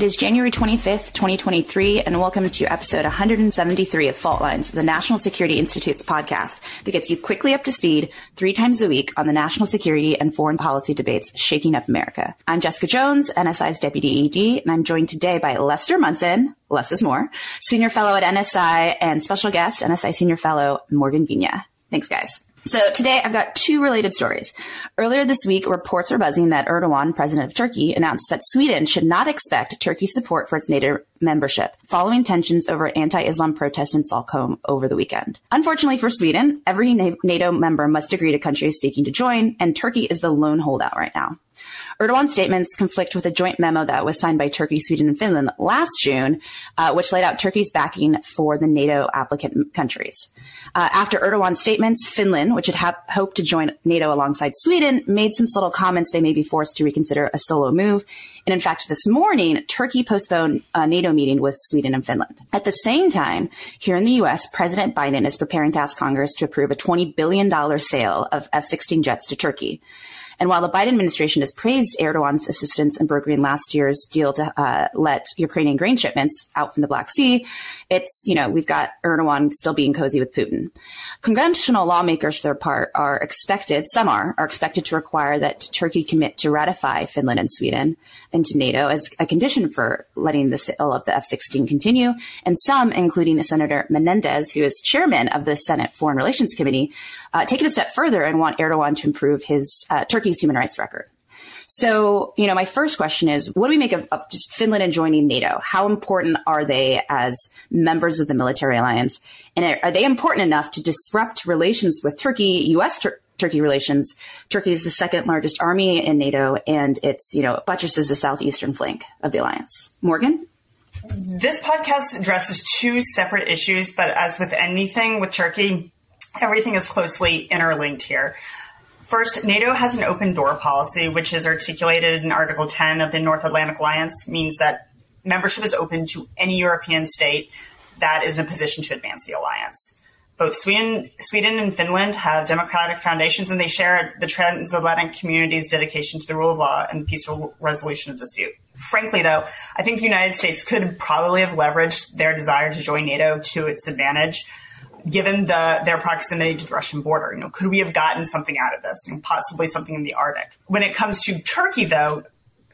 It is January 25th, 2023, and welcome to episode 173 of Fault Lines, the National Security Institute's podcast that gets you quickly up to speed three times a week on the national security and foreign policy debates shaking up America. I'm Jessica Jones, NSI's Deputy ED, and I'm joined today by Lester Munson, less is more, Senior Fellow at NSI, and special guest, NSI Senior Fellow Morgan Viña. Thanks, guys. So today I've got two related stories. Earlier this week, reports were buzzing that Erdogan, president of Turkey, announced that Sweden should not expect Turkey's support for its NATO membership following tensions over anti-Islam protests in Stockholm over the weekend. Unfortunately for Sweden, every NATO member must agree to countries seeking to join, and Turkey is the lone holdout right now. Erdogan's statements conflict with a joint memo that was signed by Turkey, Sweden, and Finland last June, uh, which laid out Turkey's backing for the NATO applicant countries. Uh, after Erdogan's statements, Finland, which had ha- hoped to join NATO alongside Sweden, made some subtle comments they may be forced to reconsider a solo move. And in fact, this morning, Turkey postponed a NATO meeting with Sweden and Finland. At the same time, here in the U.S., President Biden is preparing to ask Congress to approve a $20 billion sale of F-16 jets to Turkey. And while the Biden administration has praised Erdogan's assistance in brokering last year's deal to uh, let Ukrainian grain shipments out from the Black Sea, it's, you know, we've got Erdogan still being cozy with Putin. Congressional lawmakers, for their part, are expected, some are, are expected to require that Turkey commit to ratify Finland and Sweden into NATO as a condition for letting the sale of the F-16 continue. And some, including Senator Menendez, who is chairman of the Senate Foreign Relations Committee, uh, take it a step further and want Erdogan to improve his uh, Turkey's human rights record. So, you know, my first question is, what do we make of, of, just Finland and joining NATO? How important are they as members of the military alliance? And are, they important enough to disrupt relations with Turkey, U.S. Tur- Turkey relations? Turkey is the second largest army in NATO, and it's, you know, buttresses the southeastern flank of the alliance. Morgan? This podcast addresses two separate issues, but as with anything with Turkey, everything is closely interlinked here. First, NATO has an open door policy, which is articulated in Article 10 of the North Atlantic Alliance, means that membership is open to any European state that is in a position to advance the alliance. Both Sweden, Sweden and Finland have democratic foundations, and they share the transatlantic community's dedication to the rule of law and peaceful resolution of dispute. Frankly, though, I think the United States could probably have leveraged their desire to join NATO to its advantage given the their proximity to the Russian border. You know, could we have gotten something out of this? and possibly something in the Arctic. When it comes to Turkey, though,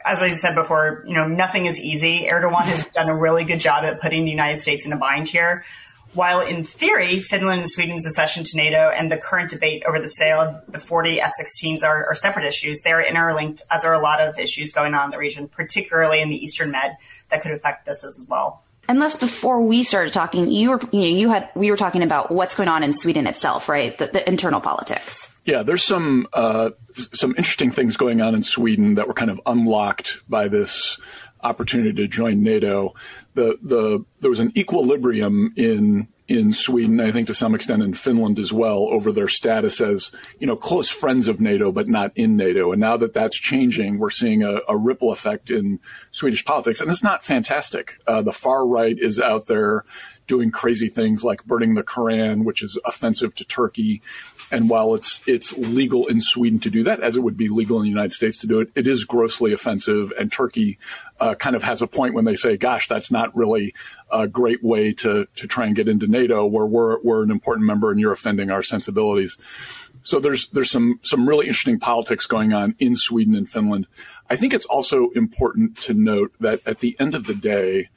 as I said before, you know, nothing is easy. Erdogan has done a really good job at putting the United States in a bind here. While in theory, Finland and Sweden's accession to NATO and the current debate over the sale of the 40 F-16s are, are separate issues, they're interlinked, as are a lot of issues going on in the region, particularly in the Eastern Med, that could affect this as well. Unless before we started talking, you were you, know, you had we were talking about what's going on in Sweden itself, right? The, the internal politics. Yeah, there's some uh, some interesting things going on in Sweden that were kind of unlocked by this opportunity to join NATO. The the there was an equilibrium in in Sweden, I think to some extent in Finland as well, over their status as, you know, close friends of NATO, but not in NATO. And now that that's changing, we're seeing a, a ripple effect in Swedish politics. And it's not fantastic. Uh, the far right is out there doing crazy things like burning the Koran, which is offensive to Turkey. And while it's it's legal in Sweden to do that, as it would be legal in the United States to do it, it is grossly offensive. And Turkey uh, kind of has a point when they say, "Gosh, that's not really a great way to to try and get into NATO, where we're we're an important member and you're offending our sensibilities." So there's there's some some really interesting politics going on in Sweden and Finland. I think it's also important to note that at the end of the day,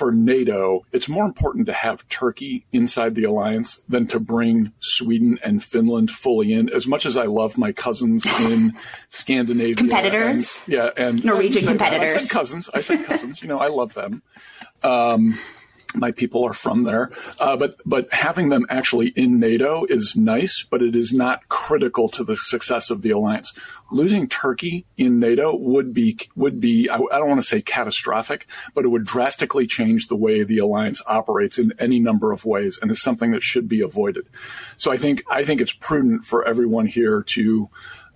for NATO, it's more important to have Turkey inside the alliance than to bring Sweden and Finland fully in. As much as I love my cousins in Scandinavia, competitors, and, yeah, and Norwegian competitors. I said cousins. I said cousins. you know, I love them. Um, my people are from there. Uh, but but having them actually in NATO is nice, but it is not critical to the success of the alliance. Losing Turkey in NATO would be would be I, I don't want to say catastrophic, but it would drastically change the way the alliance operates in any number of ways, and is something that should be avoided. So I think I think it's prudent for everyone here to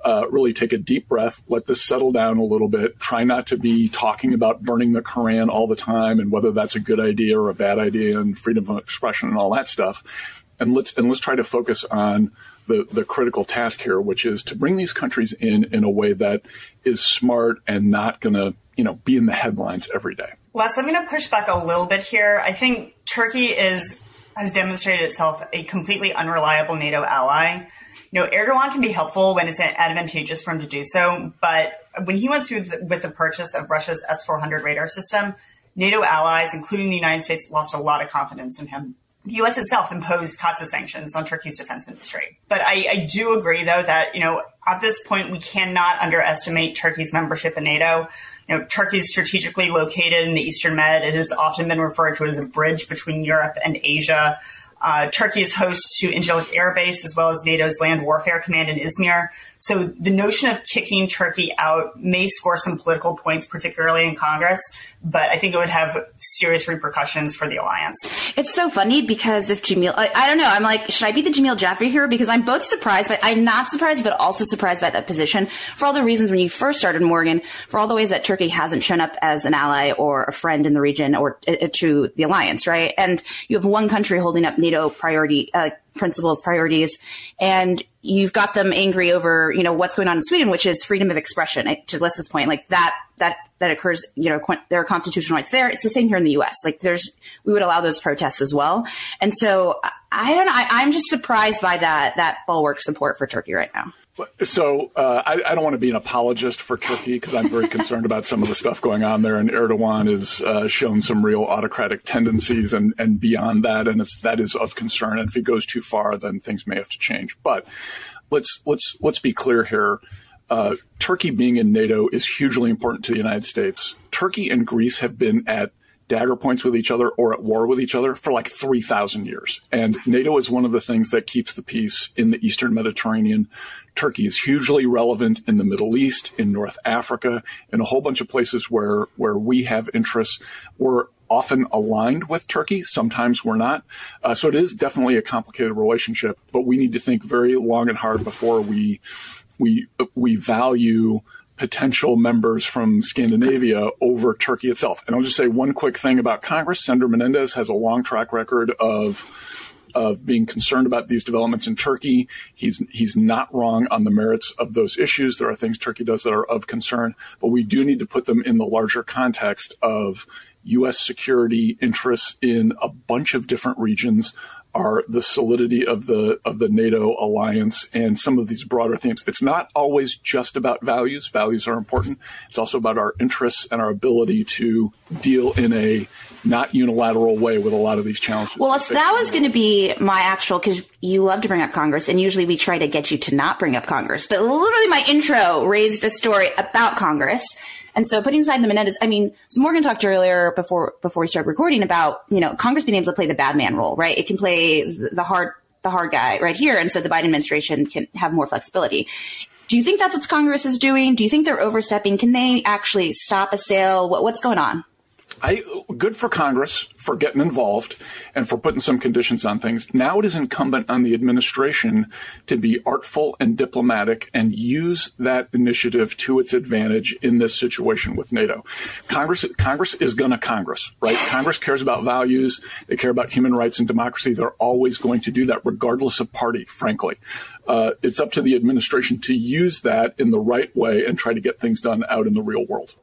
uh, really take a deep breath, let this settle down a little bit. Try not to be talking about burning the Koran all the time and whether that's a good idea or a bad idea and freedom of expression and all that stuff. And let's and let's try to focus on the the critical task here, which is to bring these countries in in a way that is smart and not going to you know be in the headlines every day. Les, I'm going to push back a little bit here. I think Turkey is has demonstrated itself a completely unreliable NATO ally. Know, Erdogan can be helpful when it's advantageous for him to do so, but when he went through with the purchase of Russia's S-400 radar system, NATO allies, including the United States, lost a lot of confidence in him. The U.S. itself imposed CAATSA sanctions on Turkey's defense industry. But I, I do agree, though, that, you know, at this point, we cannot underestimate Turkey's membership in NATO. You know, Turkey is strategically located in the Eastern Med. It has often been referred to as a bridge between Europe and Asia. Uh, Turkey is host to Incirlik Air Base as well as NATO's Land Warfare Command in Izmir. So the notion of kicking Turkey out may score some political points, particularly in Congress, but I think it would have serious repercussions for the alliance. It's so funny because if Jamil, I, I don't know, I'm like, should I be the Jamil Jaffer here? Because I'm both surprised, but I'm not surprised, but also surprised by that position for all the reasons when you first started Morgan, for all the ways that Turkey hasn't shown up as an ally or a friend in the region or uh, to the alliance, right? And you have one country holding up NATO priority, uh, principles, priorities, and you've got them angry over, you know, what's going on in Sweden, which is freedom of expression. To Les's point, like that, that, that occurs, you know, there are constitutional rights there. It's the same here in the U.S. Like there's, we would allow those protests as well. And so I don't know. I, I'm just surprised by that, that bulwark support for Turkey right now. So uh, I, I, don't want to be an apologist for Turkey because I'm very concerned about some of the stuff going on there, and Erdogan has uh, shown some real autocratic tendencies, and, and beyond that, and it's that is of concern. And if he goes too far, then things may have to change. But let's let's let's be clear here. Uh, Turkey being in NATO is hugely important to the United States. Turkey and Greece have been at dagger points with each other or at war with each other for like 3,000 years. And NATO is one of the things that keeps the peace in the Eastern Mediterranean. Turkey is hugely relevant in the Middle East, in North Africa, in a whole bunch of places where, where we have interests. We're often aligned with Turkey. Sometimes we're not. Uh, so it is definitely a complicated relationship, but we need to think very long and hard before we, we, we value potential members from Scandinavia over Turkey itself. And I'll just say one quick thing about Congress. Senator Menendez has a long track record of of being concerned about these developments in Turkey. He's he's not wrong on the merits of those issues. There are things Turkey does that are of concern, but we do need to put them in the larger context of U.S. security interests in a bunch of different regions are the solidity of the of the NATO alliance and some of these broader themes. It's not always just about values. Values are important. It's also about our interests and our ability to deal in a not unilateral way with a lot of these challenges. Well, that was going to be my actual because you love to bring up Congress, and usually we try to get you to not bring up Congress. But literally, my intro raised a story about Congress and so putting aside the Menendez, I mean, so Morgan talked earlier before, before we started recording about, you know, Congress being able to play the bad man role, right? It can play the hard, the hard guy right here. And so the Biden administration can have more flexibility. Do you think that's what Congress is doing? Do you think they're overstepping? Can they actually stop a sale? What, what's going on? I, good for Congress for getting involved and for putting some conditions on things. Now it is incumbent on the administration to be artful and diplomatic and use that initiative to its advantage in this situation with NATO. Congress, Congress is going to Congress, right? Congress cares about values. They care about human rights and democracy. They're always going to do that regardless of party, frankly. Uh, it's up to the administration to use that in the right way and try to get things done out in the real world.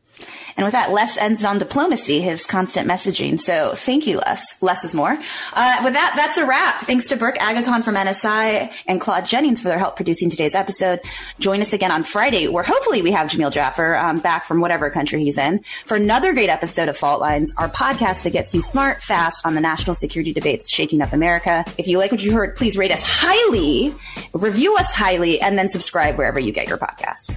And with that, Les ends on diplomacy, his constant messaging. So thank you, Les. Less is more. Uh, with that, that's a wrap. Thanks to Burke Agacon from NSI and Claude Jennings for their help producing today's episode. Join us again on Friday, where hopefully we have Jamil Jaffer um, back from whatever country he's in for another great episode of Fault Lines, our podcast that gets you smart, fast on the national security debates shaking up America. If you like what you heard, please rate us highly, review us highly, and then subscribe wherever you get your podcasts.